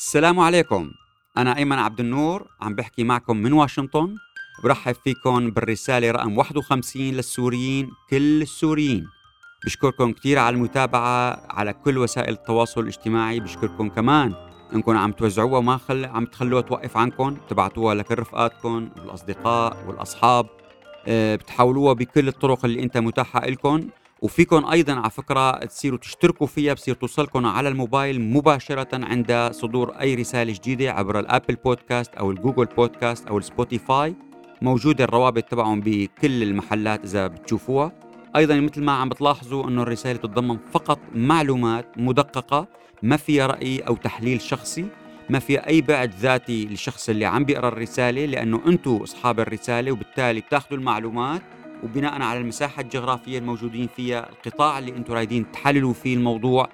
السلام عليكم. أنا أيمن عبد النور عم بحكي معكم من واشنطن. برحب فيكم بالرسالة رقم 51 للسوريين كل السوريين. بشكركم كثير على المتابعة على كل وسائل التواصل الاجتماعي. بشكركم كمان إنكم عم توزعوها وما خل... عم تخلوها توقف عندكم. تبعتوها لكل رفقاتكم والأصدقاء والأصحاب. أه بتحاولوها بكل الطرق اللي أنت متاحة لكم وفيكم أيضا على فكرة تصيروا تشتركوا فيها بصير توصلكم على الموبايل مباشرة عند صدور أي رسالة جديدة عبر ال Apple Podcast أو ال Google Podcast أو ال Spotify. موجوده الروابط تبعهم بكل المحلات إذا بتشوفوها. أيضا مثل ما عم بتلاحظوا إنه الرسالة تتضمن فقط معلومات مدققة ما فيها رأي أو تحليل شخصي ما فيها أي بعد ذاتي للشخص اللي عم بيقرأ الرسالة لأنه أنتم أصحاب الرسالة وبالتالي بتاخذوا المعلومات وبناء على المساحة الجغرافية الموجودين فيها القطاع اللي أنتم رايدين تحللوا فيه الموضوع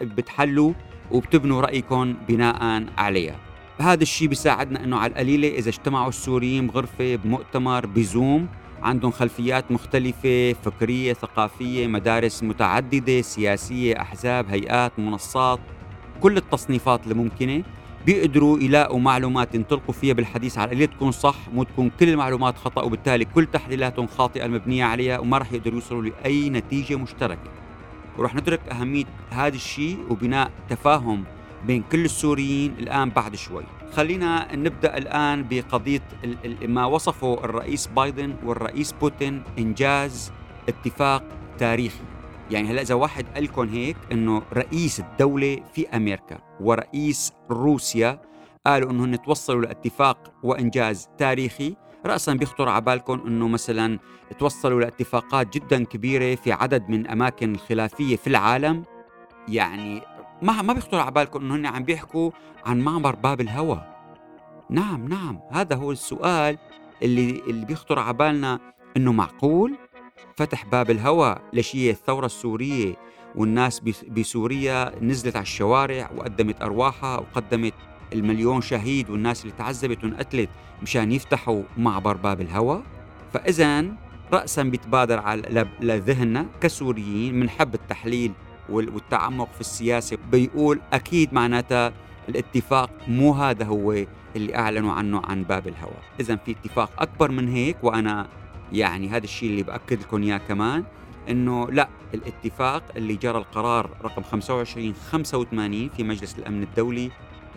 بتحلوا وبتبنوا رأيكم بناء عليها هذا الشيء بيساعدنا إنه على القليلة إذا اجتمعوا السوريين بغرفة بمؤتمر بزوم عندهم خلفيات مختلفة فكرية ثقافية مدارس متعددة سياسية أحزاب هيئات منصات كل التصنيفات الممكنة بيقدروا يلاقوا معلومات ينطلقوا فيها بالحديث على اللي تكون صح مو تكون كل المعلومات خطأ وبالتالي كل تحليلاتهم خاطئة المبنية عليها وما رح يقدروا يوصلوا لأي نتيجة مشتركة. ورح ندرك أهمية هذا الشيء وبناء تفاهم بين كل السوريين الآن بعد شوي. خلينا نبدأ الآن بقضية ما وصفه الرئيس بايدن والرئيس بوتين إنجاز اتفاق تاريخي. يعني هلا إذا واحد قال لكم هيك إنه رئيس الدولة في أمريكا ورئيس روسيا قالوا انه توصلوا لاتفاق وإنجاز تاريخي راسا بيخطر على بالكم إنه مثلا توصلوا لاتفاقات جدا كبيرة في عدد من اماكن الخلافية في العالم. يعني ما ما بيخطر على بالكم انه هن عم بيحكوا عن معبر باب الهوى. نعم نعم هذا هو السؤال اللي اللي بيخطر على بالنا إنه معقول؟ فتح باب الهوى لشيء الثورة السورية والناس بسوريا نزلت على الشوارع وقدمت أرواحها وقدمت المليون شهيد والناس اللي تعذبت وانقتلت مشان يفتحوا معبر باب الهوى فإذا رأسا بيتبادر على لذهننا كسوريين بنحب التحليل والتعمق في السياسة. بيقول أكيد معناتها الاتفاق مو هذا هو اللي أعلنوا عنه عن باب الهوى إذا في اتفاق أكبر من هيك وأنا يعني هذا الشيء اللي بأكد لكم إياه كمان إنه لا الاتفاق اللي جرى القرار رقم 25 85 في مجلس الأمن الدولي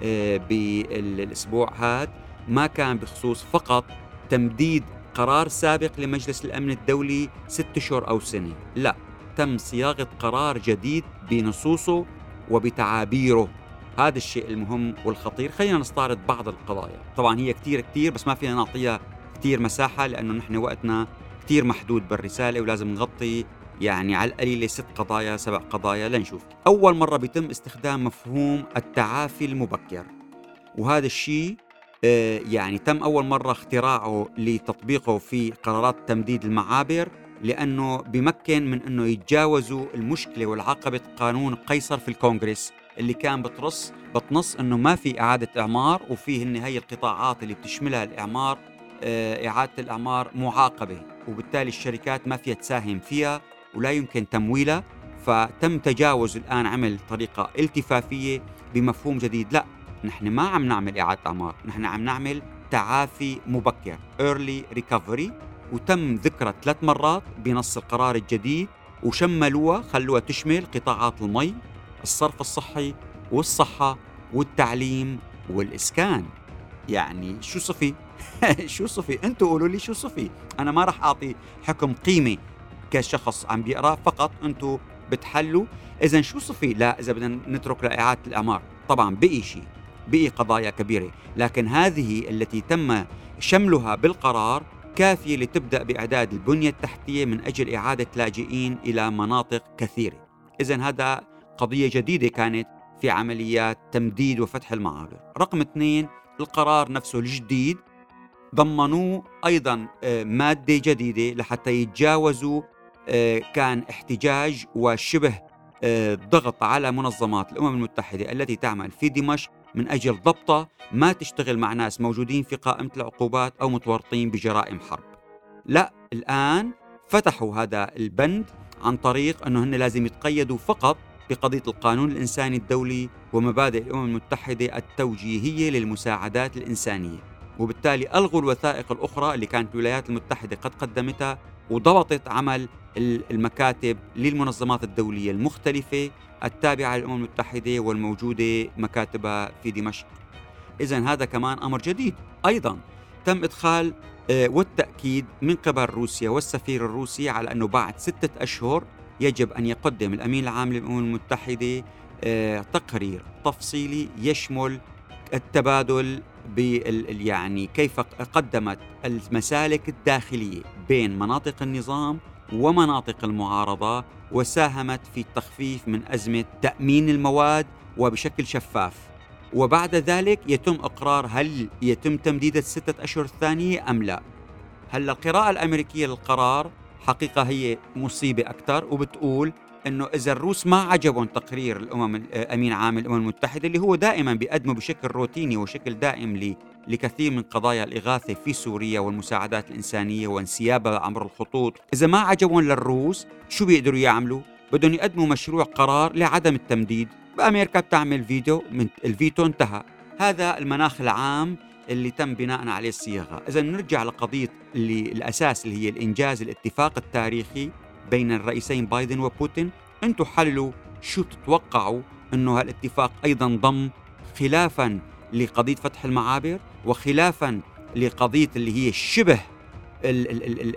آه، بالأسبوع هذا ما كان بخصوص فقط تمديد قرار سابق لمجلس الأمن الدولي ست اشهر أو سنة، لا تم صياغة قرار جديد بنصوصه وبتعابيره. هذا الشيء المهم والخطير. خلينا نستعرض بعض القضايا. طبعا هي كثير كثير بس ما فينا نعطيها كتير مساحة لأنه نحن وقتنا كتير محدود بالرسالة ولازم نغطي يعني على القليلة ست قضايا سبع قضايا لنشوف. أول مرة بيتم استخدام مفهوم التعافي المبكر. وهذا الشيء آه، يعني تم أول مرة اختراعه لتطبيقه في قرارات تمديد المعابر لأنه بمكن من أنه يتجاوزوا المشكلة والعقبة قانون قيصر في الكونغرس اللي كان بترص بتنص أنه ما في إعادة إعمار وفيه النهاية القطاعات اللي بتشملها الإعمار إعادة الأعمار معاقبة وبالتالي الشركات ما فيها تساهم فيها ولا يمكن تمويلها فتم تجاوز الآن عمل طريقة التفافية بمفهوم جديد. لا نحن ما عم نعمل إعادة أعمار نحن عم نعمل تعافي مبكر early recovery وتم ذكرها ثلاث مرات بنص القرار الجديد وشملوها خلوها تشمل قطاعات المي الصرف الصحي والصحة والتعليم والإسكان. يعني شو صفي؟ شو صفي؟ أنتوا قولوا لي شو صفي؟ أنا ما راح أعطي حكم قيمة كشخص عم بيقرأ فقط أنتوا بتحلوا. اذا شو صفي؟ لا إذا بدنا نترك لاعاده الأعمار. طبعا بقي شيء بقي قضايا كبيرة. لكن هذه التي تم شملها بالقرار كافية لتبدأ بأعداد البنية التحتية من أجل إعادة لاجئين إلى مناطق كثيرة. اذا هذا قضية جديدة كانت في عمليات تمديد وفتح المعابر. رقم اثنين القرار نفسه الجديد ضمنوه أيضا آه، مادة جديدة لحتى يتجاوزوا آه، كان احتجاج وشبه آه، ضغط على منظمات الأمم المتحدة التي تعمل في دمشق من أجل ضبطها ما تشتغل مع ناس موجودين في قائمة العقوبات أو متورطين بجرائم حرب. لا الآن فتحوا هذا البند عن طريق أنه هن لازم يتقيدوا فقط بقضية القانون الإنساني الدولي ومبادئ الأمم المتحدة التوجيهية للمساعدات الإنسانية وبالتالي ألغوا الوثائق الأخرى اللي كانت الولايات المتحدة قد قدمتها وضبطت عمل المكاتب للمنظمات الدولية المختلفة التابعة للأمم المتحدة والموجودة مكاتبها في دمشق. إذا هذا كمان أمر جديد. أيضا تم إدخال آه، والتأكيد من قبل روسيا والسفير الروسي على أنه بعد ستة أشهر يجب أن يقدم الأمين العام للأمم المتحدة آه، تقرير تفصيلي يشمل التبادل بال يعني كيف قدمت المسالك الداخلية بين مناطق النظام ومناطق المعارضة وساهمت في التخفيف من أزمة تأمين المواد وبشكل شفاف. وبعد ذلك يتم إقرار هل يتم تمديد الستة أشهر الثانية أم لا. هلأ القراءة الأمريكية للقرار حقيقة هي مصيبة أكثر وبتقول إنه إذا الروس ما عجبهم تقرير الأمم أمين عام الأمم المتحدة اللي هو دائما بيقدمه بشكل روتيني وشكل دائم لكثير من قضايا الإغاثة في سوريا والمساعدات الإنسانية وانسيابها عبر الخطوط، إذا ما عجبهم للروس شو بيقدروا يعملوا؟ بدهم يقدموا مشروع قرار لعدم التمديد، بأمريكا بتعمل فيديو من الفيتو انتهى، هذا المناخ العام اللي تم بناء عليه الصياغة، إذا نرجع لقضية اللي الأساس اللي هي الإنجاز الاتفاق التاريخي. بين الرئيسين بايدن وبوتين أنتم حللوا شو تتوقعوا أنه هالاتفاق أيضا ضم خلافا لقضية فتح المعابر وخلافا لقضية اللي هي شبه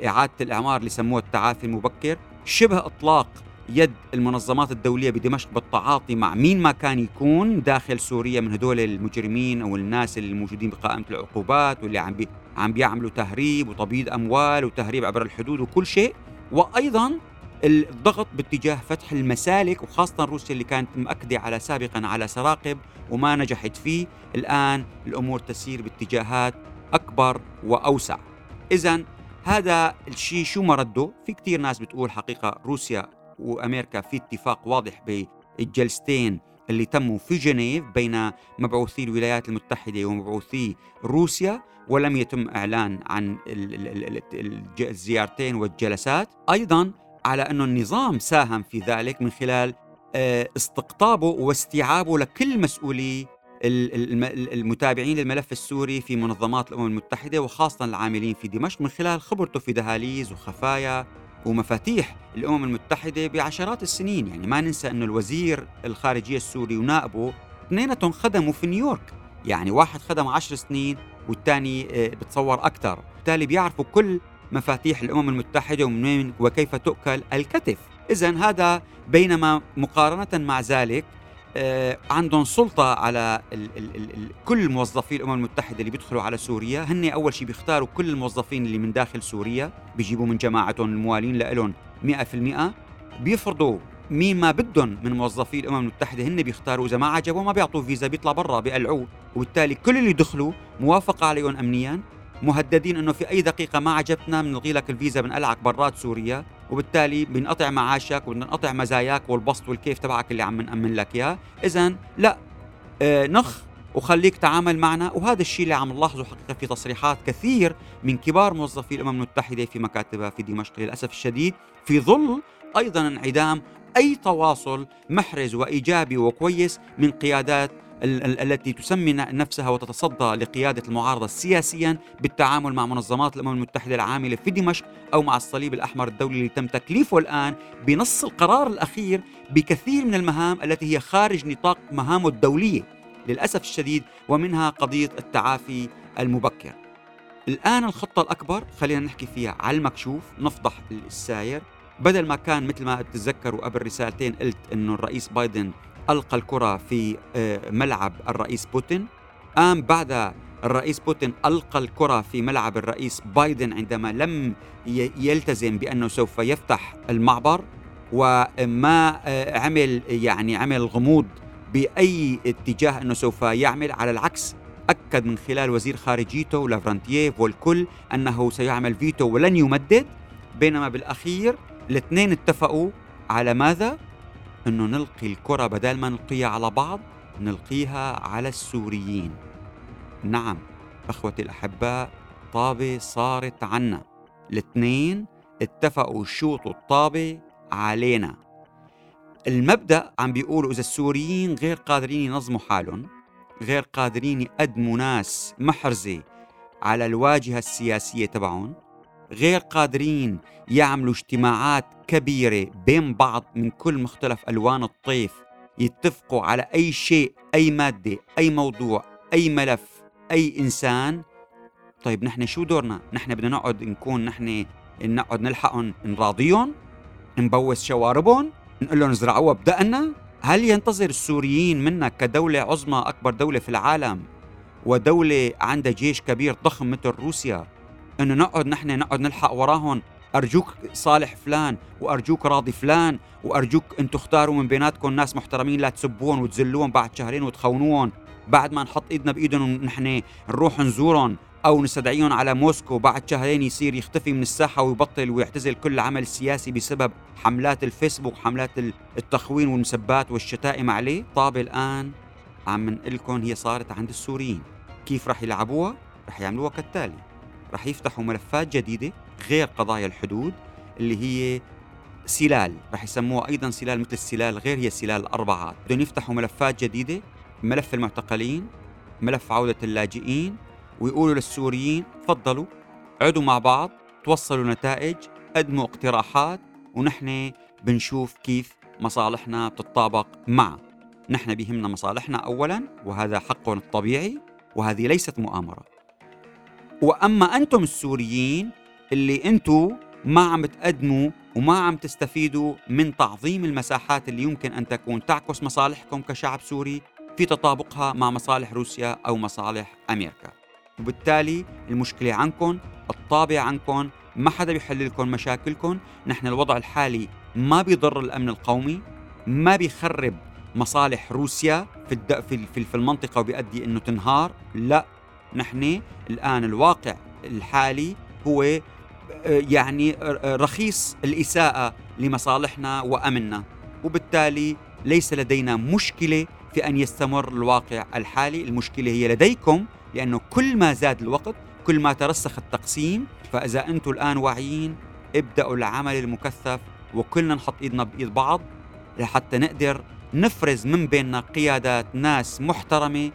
إعادة الإعمار اللي سموها التعافي المبكر شبه إطلاق يد المنظمات الدولية بدمشق بالتعاطي مع مين ما كان يكون داخل سوريا من هدول المجرمين أو الناس اللي موجودين بقائمة العقوبات واللي عم بي عم بيعملوا تهريب وتبييض أموال وتهريب عبر الحدود وكل شيء. وأيضا الضغط باتجاه فتح المسالك وخاصة روسيا اللي كانت مأكدة على سابقا على سراقب وما نجحت فيه. الآن الأمور تسير باتجاهات أكبر وأوسع. إذا هذا الشيء شو مرده؟ في كثير ناس بتقول حقيقة روسيا وأمريكا في اتفاق واضح بالجلستين اللي تموا في جنيف بين مبعوثي الولايات المتحدة ومبعوثي روسيا ولم يتم إعلان عن الزيارتين والجلسات. أيضا على أن النظام ساهم في ذلك من خلال آه، استقطابه واستيعابه لكل مسؤولي المتابعين للملف السوري في منظمات الأمم المتحدة وخاصة العاملين في دمشق من خلال خبرته في دهاليز وخفايا ومفاتيح الأمم المتحدة بعشرات السنين. يعني ما ننسى أنه الوزير الخارجية السوري ونائبه اثنيناتهم خدموا في نيويورك. يعني واحد خدم عشر سنين والثاني آه، بتصور أكثر. بالتالي بيعرفوا كل مفاتيح الأمم المتحدة ومن وكيف تؤكل الكتف. إذا هذا بينما مقارنة مع ذلك عندهم سلطة على ال ال ال ال كل موظفي الأمم المتحدة اللي بيدخلوا على سوريا. هن أول شيء بيختاروا كل الموظفين اللي من داخل سوريا بيجيبوا من جماعتهم الموالين لهم 100% بيفرضوا مين ما بدهم من موظفي الأمم المتحدة هن بيختاروا إذا ما عجبوا ما بيعطوه فيزا بيطلع برا بيقلعوه. وبالتالي كل اللي دخلوا موافقة عليهم امنيا. مهددين أنه في أي دقيقة ما عجبتنا بنلغي لك الفيزا بنقلعك برات سوريا وبالتالي بنقطع معاشك وبنقطع مزاياك والبسط والكيف تبعك اللي عم نأمن لك إياه. اذا لا آه نخ وخليك تعامل معنا. وهذا الشيء اللي عم نلاحظه حقيقة في تصريحات كثير من كبار موظفي الأمم المتحدة في مكاتبها في دمشق للأسف الشديد. في ظل أيضا انعدام أي تواصل محرز وإيجابي وكويس من قيادات التي تسمي نفسها وتتصدى لقيادة المعارضة سياسيا بالتعامل مع منظمات الأمم المتحدة العاملة في دمشق أو مع الصليب الأحمر الدولي اللي تم تكليفه الآن بنص القرار الأخير بكثير من المهام التي هي خارج نطاق مهامه الدولية للأسف الشديد ومنها قضية التعافي المبكر. الآن الخطة الأكبر خلينا نحكي فيها على المكشوف نفضح الساير. بدل ما كان مثل ما تتذكروا قبل رسالتين قلت إنه الرئيس بايدن ألقى الكرة في آه، ملعب الرئيس بوتين. قام بعد الرئيس بوتين ألقى الكرة في ملعب الرئيس بايدن عندما لم يلتزم بأنه سوف يفتح المعبر. وما آه، عمل يعني عمل غموض بأي اتجاه أنه سوف يعمل. على العكس أكد من خلال وزير خارجيته لافرانتييف والكل أنه سيعمل فيتو ولن يمدد. بينما بالأخير الاثنين اتفقوا على ماذا؟ إنه نلقي الكرة بدل ما نلقيها على بعض نلقيها على السوريين. نعم إخوتي الأحباء طابة صارت عنا. الاثنين اتفقوا يشوطوا الطابة علينا. المبدأ عم بيقولوا إذا السوريين غير قادرين ينظموا حالهم غير قادرين يقدموا ناس محرزة على الواجهة السياسية تبعهم غير قادرين يعملوا اجتماعات كبيرة بين بعض من كل مختلف ألوان الطيف يتفقوا على أي شيء أي مادة أي موضوع أي ملف أي إنسان. طيب نحن شو دورنا؟ نحن بدنا نقعد نكون نحن نقعد نلحقهم نراضيهم نبوس شواربهم نقول لهم زرعوها بدقنا هل ينتظر السوريين منا كدولة عظمى أكبر دولة في العالم ودولة عندها جيش كبير ضخم مثل روسيا؟ انه نقعد نحن نقعد نلحق وراهم أرجوك صالح فلان وأرجوك راضي فلان وأرجوك أنتم اختاروا من بيناتكم ناس محترمين لا تسبوهم وتذلوهم بعد شهرين وتخونوهم بعد ما نحط إيدنا بايدهم ونحن نروح نزورهم أو نستدعيهم على موسكو بعد شهرين يصير يختفي من الساحة ويبطل ويعتزل كل عمل سياسي بسبب حملات الفيسبوك حملات التخوين والمسبات والشتائم عليه. طاب الآن عم نقول لكم هي صارت عند السوريين. كيف رح يلعبوها؟ رح يعملوها كالتالي. رح يفتحوا ملفات جديدة غير قضايا الحدود اللي هي سلال رح يسموها أيضا سلال مثل السلال غير هي سلال الاربعات بدهم يفتحوا ملفات جديدة ملف المعتقلين ملف عودة اللاجئين ويقولوا للسوريين تفضلوا عدوا مع بعض توصلوا نتائج قدموا اقتراحات ونحن بنشوف كيف مصالحنا بتطابق مع. نحن بيهمنا مصالحنا اولا وهذا حقهم الطبيعي وهذه ليست مؤامرة. وأما أنتم السوريين اللي أنتم ما عم تقدموا وما عم تستفيدوا من تعظيم المساحات اللي يمكن أن تكون تعكس مصالحكم كشعب سوري في تطابقها مع مصالح روسيا أو مصالح أمريكا وبالتالي المشكلة عنكم الطابع عنكم ما حدا بيحل لكم مشاكلكم نحن الوضع الحالي ما بيضر الأمن القومي ما بيخرب مصالح روسيا في. في المنطقة وبيؤدي إنه تنهار لا نحن الآن الواقع الحالي هو آه، يعني رخيص الإساءة لمصالحنا وأمننا. وبالتالي ليس لدينا مشكلة في أن يستمر الواقع الحالي. المشكلة هي لديكم لأنه كل ما زاد الوقت كل ما ترسخ التقسيم فإذا أنتم الآن واعيين ابدأوا العمل المكثف وكلنا نحط إيدنا بإيد بعض لحتى نقدر نفرز من بيننا قيادات ناس محترمة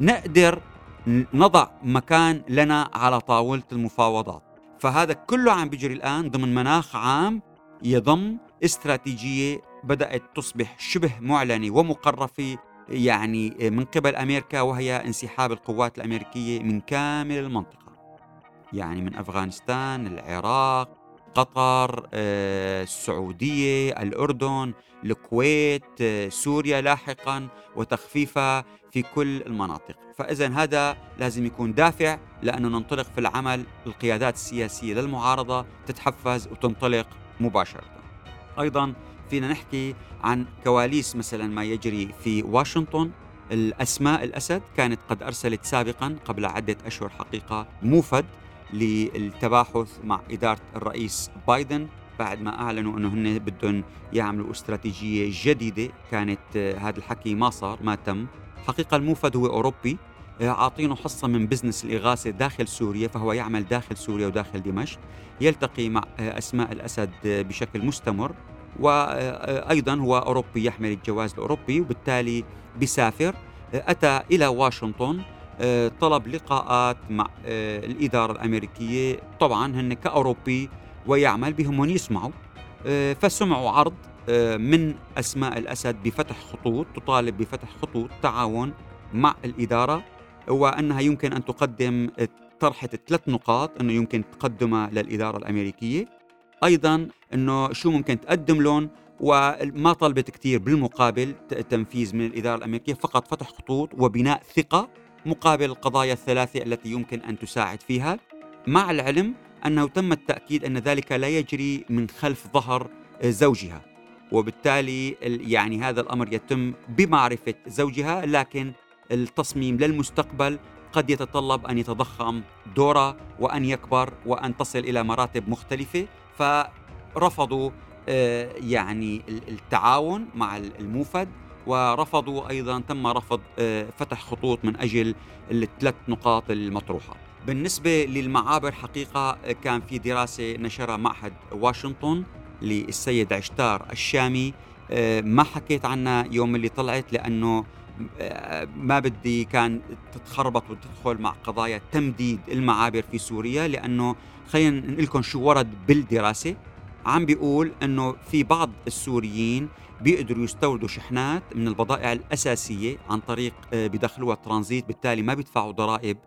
نقدر نضع مكان لنا على طاولة المفاوضات. فهذا كله عم بيجري الآن ضمن مناخ عام يضم استراتيجية بدأت تصبح شبه معلنة ومقرفة يعني من قبل أمريكا وهي انسحاب القوات الأمريكية من كامل المنطقة. يعني من أفغانستان العراق قطر آه، السعودية الأردن الكويت آه، سوريا لاحقا وتخفيفها في كل المناطق. فاذا هذا لازم يكون دافع لأنه ننطلق في العمل القيادات السياسية للمعارضة تتحفز وتنطلق مباشرة. أيضا فينا نحكي عن كواليس مثلا ما يجري في واشنطن. الأسماء الأسد كانت قد أرسلت سابقا قبل عدة أشهر حقيقة موفد. للتباحث مع إدارة الرئيس بايدن بعد ما أعلنوا أنه هن بدهم يعملوا استراتيجية جديدة. كانت آه، هذا الحكي ما صار ما تم. حقيقة الموفد هو أوروبي آه، عاطينه حصة من بزنس الإغاثة داخل سوريا فهو يعمل داخل سوريا وداخل دمشق. يلتقي مع آه، أسماء الأسد بشكل مستمر. وأيضا هو أوروبي يحمل الجواز الأوروبي وبالتالي بيسافر أتى إلى واشنطن. طلب لقاءات مع الإدارة الأمريكية. طبعا هن كأوروبي ويعمل بهم يسمعوا. فسمعوا عرض من أسماء الأسد بفتح خطوط تطالب بفتح خطوط تعاون مع الإدارة وأنها يمكن أن تقدم طرحة ثلاث نقاط أنه يمكن تقدمها للإدارة الأمريكية. أيضا أنه شو ممكن تقدم لهم وما طلبت كثير بالمقابل تنفيذ من الإدارة الأمريكية فقط فتح خطوط وبناء ثقة. مقابل القضايا الثلاثة التي يمكن أن تساعد فيها مع العلم أنه تم التأكيد أن ذلك لا يجري من خلف ظهر زوجها. وبالتالي يعني هذا الأمر يتم بمعرفة زوجها لكن التصميم للمستقبل قد يتطلب أن يتضخم دورها وأن يكبر وأن تصل إلى مراتب مختلفة. فرفضوا آه، يعني التعاون مع الموفد. ورفضوا أيضا تم رفض آه، فتح خطوط من أجل الثلاث نقاط المطروحة. بالنسبة للمعابر حقيقة آه، كان في دراسة نشرها معهد واشنطن للسيد عشتار الشامي آه، ما حكيت عنها يوم اللي طلعت لأنه آه، ما بدي كان تتخربط وتدخل مع قضايا تمديد المعابر في سوريا لأنه خلينا نقول لكم شو ورد بالدراسة عم بيقول إنه في بعض السوريين بيقدروا يستوردوا شحنات من البضائع الأساسية عن طريق آه، بدخلوها ترانزيت بالتالي ما بيدفعوا ضرائب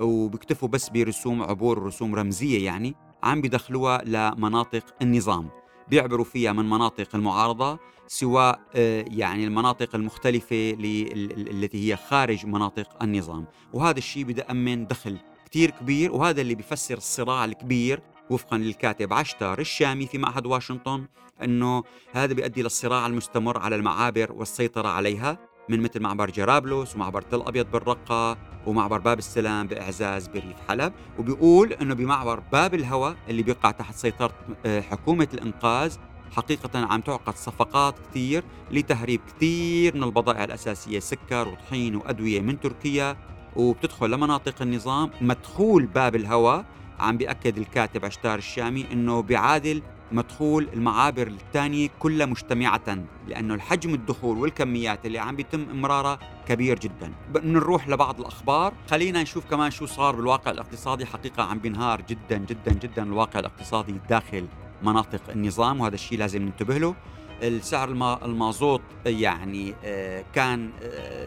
وبيكتفوا بس برسوم عبور ورسوم رمزية يعني عم بدخلوها لمناطق النظام. بيعبروا فيها من مناطق المعارضة سواء آه، يعني المناطق المختلفة التي هي خارج مناطق النظام. وهذا الشيء بده دخل كتير كبير وهذا اللي بيفسر الصراع الكبير وفقا للكاتب عشتار الشامي في معهد واشنطن إنه هذا بيؤدي للصراع المستمر على المعابر والسيطرة عليها من مثل معبر جرابلس ومعبر تل أبيض بالرقة ومعبر باب السلام بإعزاز بريف حلب وبيقول إنه بمعبر باب الهوى اللي بيقع تحت سيطرة آه، حكومة الإنقاذ حقيقة عم تعقد صفقات كثير لتهريب كثير من البضائع الأساسية سكر وطحين وأدوية من تركيا وبتدخل لمناطق النظام مدخول باب الهوى عم بيأكد الكاتب عشتار الشامي إنه بيعادل مدخول المعابر الثانية كلها مجتمعة لأنه الحجم الدخول والكميات اللي عم بيتم إمرارها كبير جدا. بنروح لبعض الأخبار. خلينا نشوف كمان شو صار بالواقع الاقتصادي. حقيقة عم بينهار جدا جدا جدا الواقع الاقتصادي داخل مناطق النظام وهذا الشيء لازم ننتبه له. السعر المازوت يعني آه، كان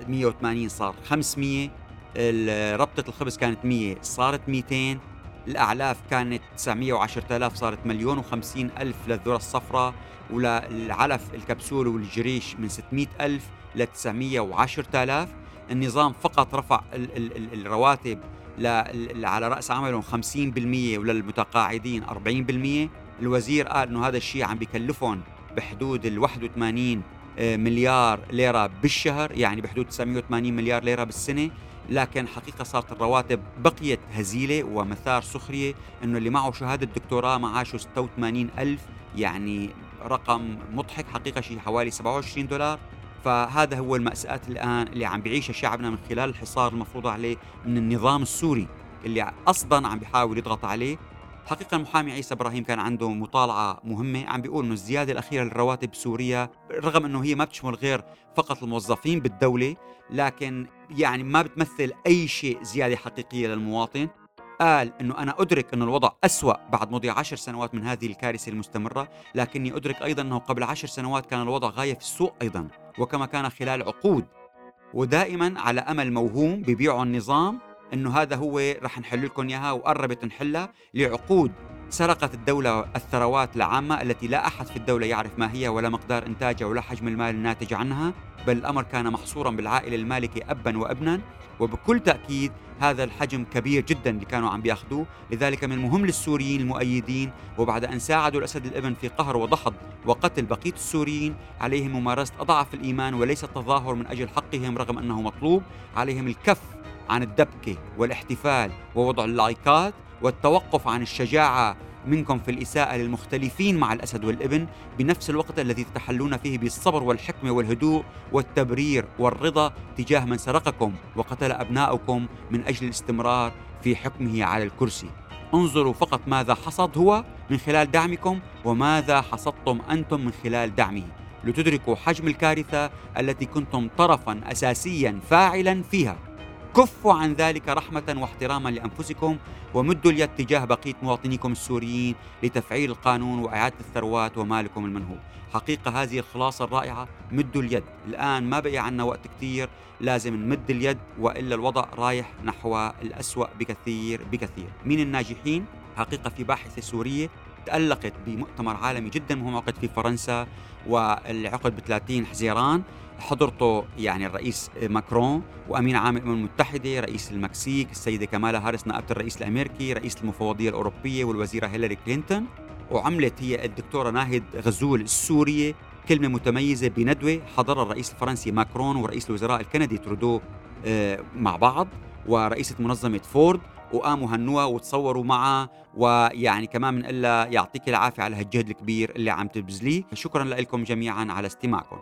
180 آه، صار 500 ربطة الخبز كانت 100 صارت 200 الأعلاف كانت 910 آلاف صارت مليون و50 ألف للذرة الصفراء وللعلف الكبسول والجريش من 600 ألف ل 910 آلاف. النظام فقط رفع ال ال ال الرواتب على رأس عملهم 50% وللمتقاعدين 40% الوزير قال إنه هذا الشيء عم بكلفهم بحدود ال 81 آه، مليار ليرة بالشهر يعني بحدود 980 مليار ليرة بالسنة. لكن حقيقة صارت الرواتب بقيت هزيلة ومثار سخرية أنه اللي معه شهادة دكتوراه معاشه 86 ألف يعني رقم مضحك حقيقة شيء حوالي 27 دولار. فهذا هو المأساة الآن اللي عم بيعيشها شعبنا من خلال الحصار المفروض عليه من النظام السوري اللي قصدا عم بيحاول يضغط عليه. حقيقة المحامي عيسى إبراهيم كان عنده مطالعة مهمة عم بيقول إنه الزيادة الأخيرة للرواتب بسوريا رغم إنه هي ما بتشمل غير فقط الموظفين بالدولة لكن يعني ما بتمثل أي شيء زيادة حقيقية للمواطن قال إنه أنا أدرك إنه الوضع أسوأ بعد مضي عشر سنوات من هذه الكارثة المستمرة، لكني أدرك أيضا إنه قبل عشر سنوات كان الوضع غاية في السوء أيضا، وكما كان خلال عقود. ودائما على أمل موهوم ببيعوا النظام إنه هذا هو رح نحل لكم إياها وقربت نحلها لعقود سرقت الدولة الثروات العامة التي لا أحد في الدولة يعرف ما هي ولا مقدار إنتاجها ولا حجم المال الناتج عنها بل الأمر كان محصورا بالعائلة المالكة أبا وابنا وبكل تأكيد هذا الحجم كبير جدا اللي كانوا عم بيأخذوه لذلك من المهم للسوريين المؤيدين وبعد أن ساعدوا الأسد الإبن في قهر وضحض وقتل بقية السوريين عليهم ممارسة أضعف الإيمان وليس التظاهر من أجل حقهم رغم أنه مطلوب عليهم الكف عن الدبكة والاحتفال ووضع اللايكات والتوقف عن الشجاعة منكم في الإساءة للمختلفين مع الأسد والإبن بنفس الوقت الذي تتحلون فيه بالصبر والحكمة والهدوء والتبرير والرضا تجاه من سرقكم وقتل أبناؤكم من أجل الاستمرار في حكمه على الكرسي. انظروا فقط ماذا حصد هو من خلال دعمكم وماذا حصدتم أنتم من خلال دعمه. لتدركوا حجم الكارثة التي كنتم طرفا أساسيا فاعلا فيها. كفوا عن ذلك رحمة واحتراما لأنفسكم ومدوا اليد تجاه بقية مواطنيكم السوريين لتفعيل القانون وإعادة الثروات ومالكم المنهوب. حقيقة هذه الخلاصة الرائعة مدوا اليد. الآن ما بقي عنا وقت كثير لازم نمد اليد وإلا الوضع رايح نحو الأسوأ بكثير بكثير. مين الناجحين؟ حقيقة في باحثة سورية تألقت بمؤتمر عالمي جدا مهم عقد في فرنسا واللي عقد ب 30 حزيران. حضرته يعني الرئيس ماكرون وأمين عام الأمم المتحدة، رئيس المكسيك، السيدة كمالا هاريس نائبة الرئيس الأمريكي، رئيس المفوضية الأوروبية والوزيرة هيلاري كلينتون، وعملت هي الدكتورة ناهد غزول السورية كلمة متميزة بندوة حضرها الرئيس الفرنسي ماكرون ورئيس الوزراء الكندي ترودو آه، مع بعض ورئيسة منظمة فورد وقاموا هنوها وتصوروا معها ويعني كمان بنقول يعطيك العافية على هالجهد الكبير اللي عم تبذليه. شكرا لكم جميعا على استماعكم.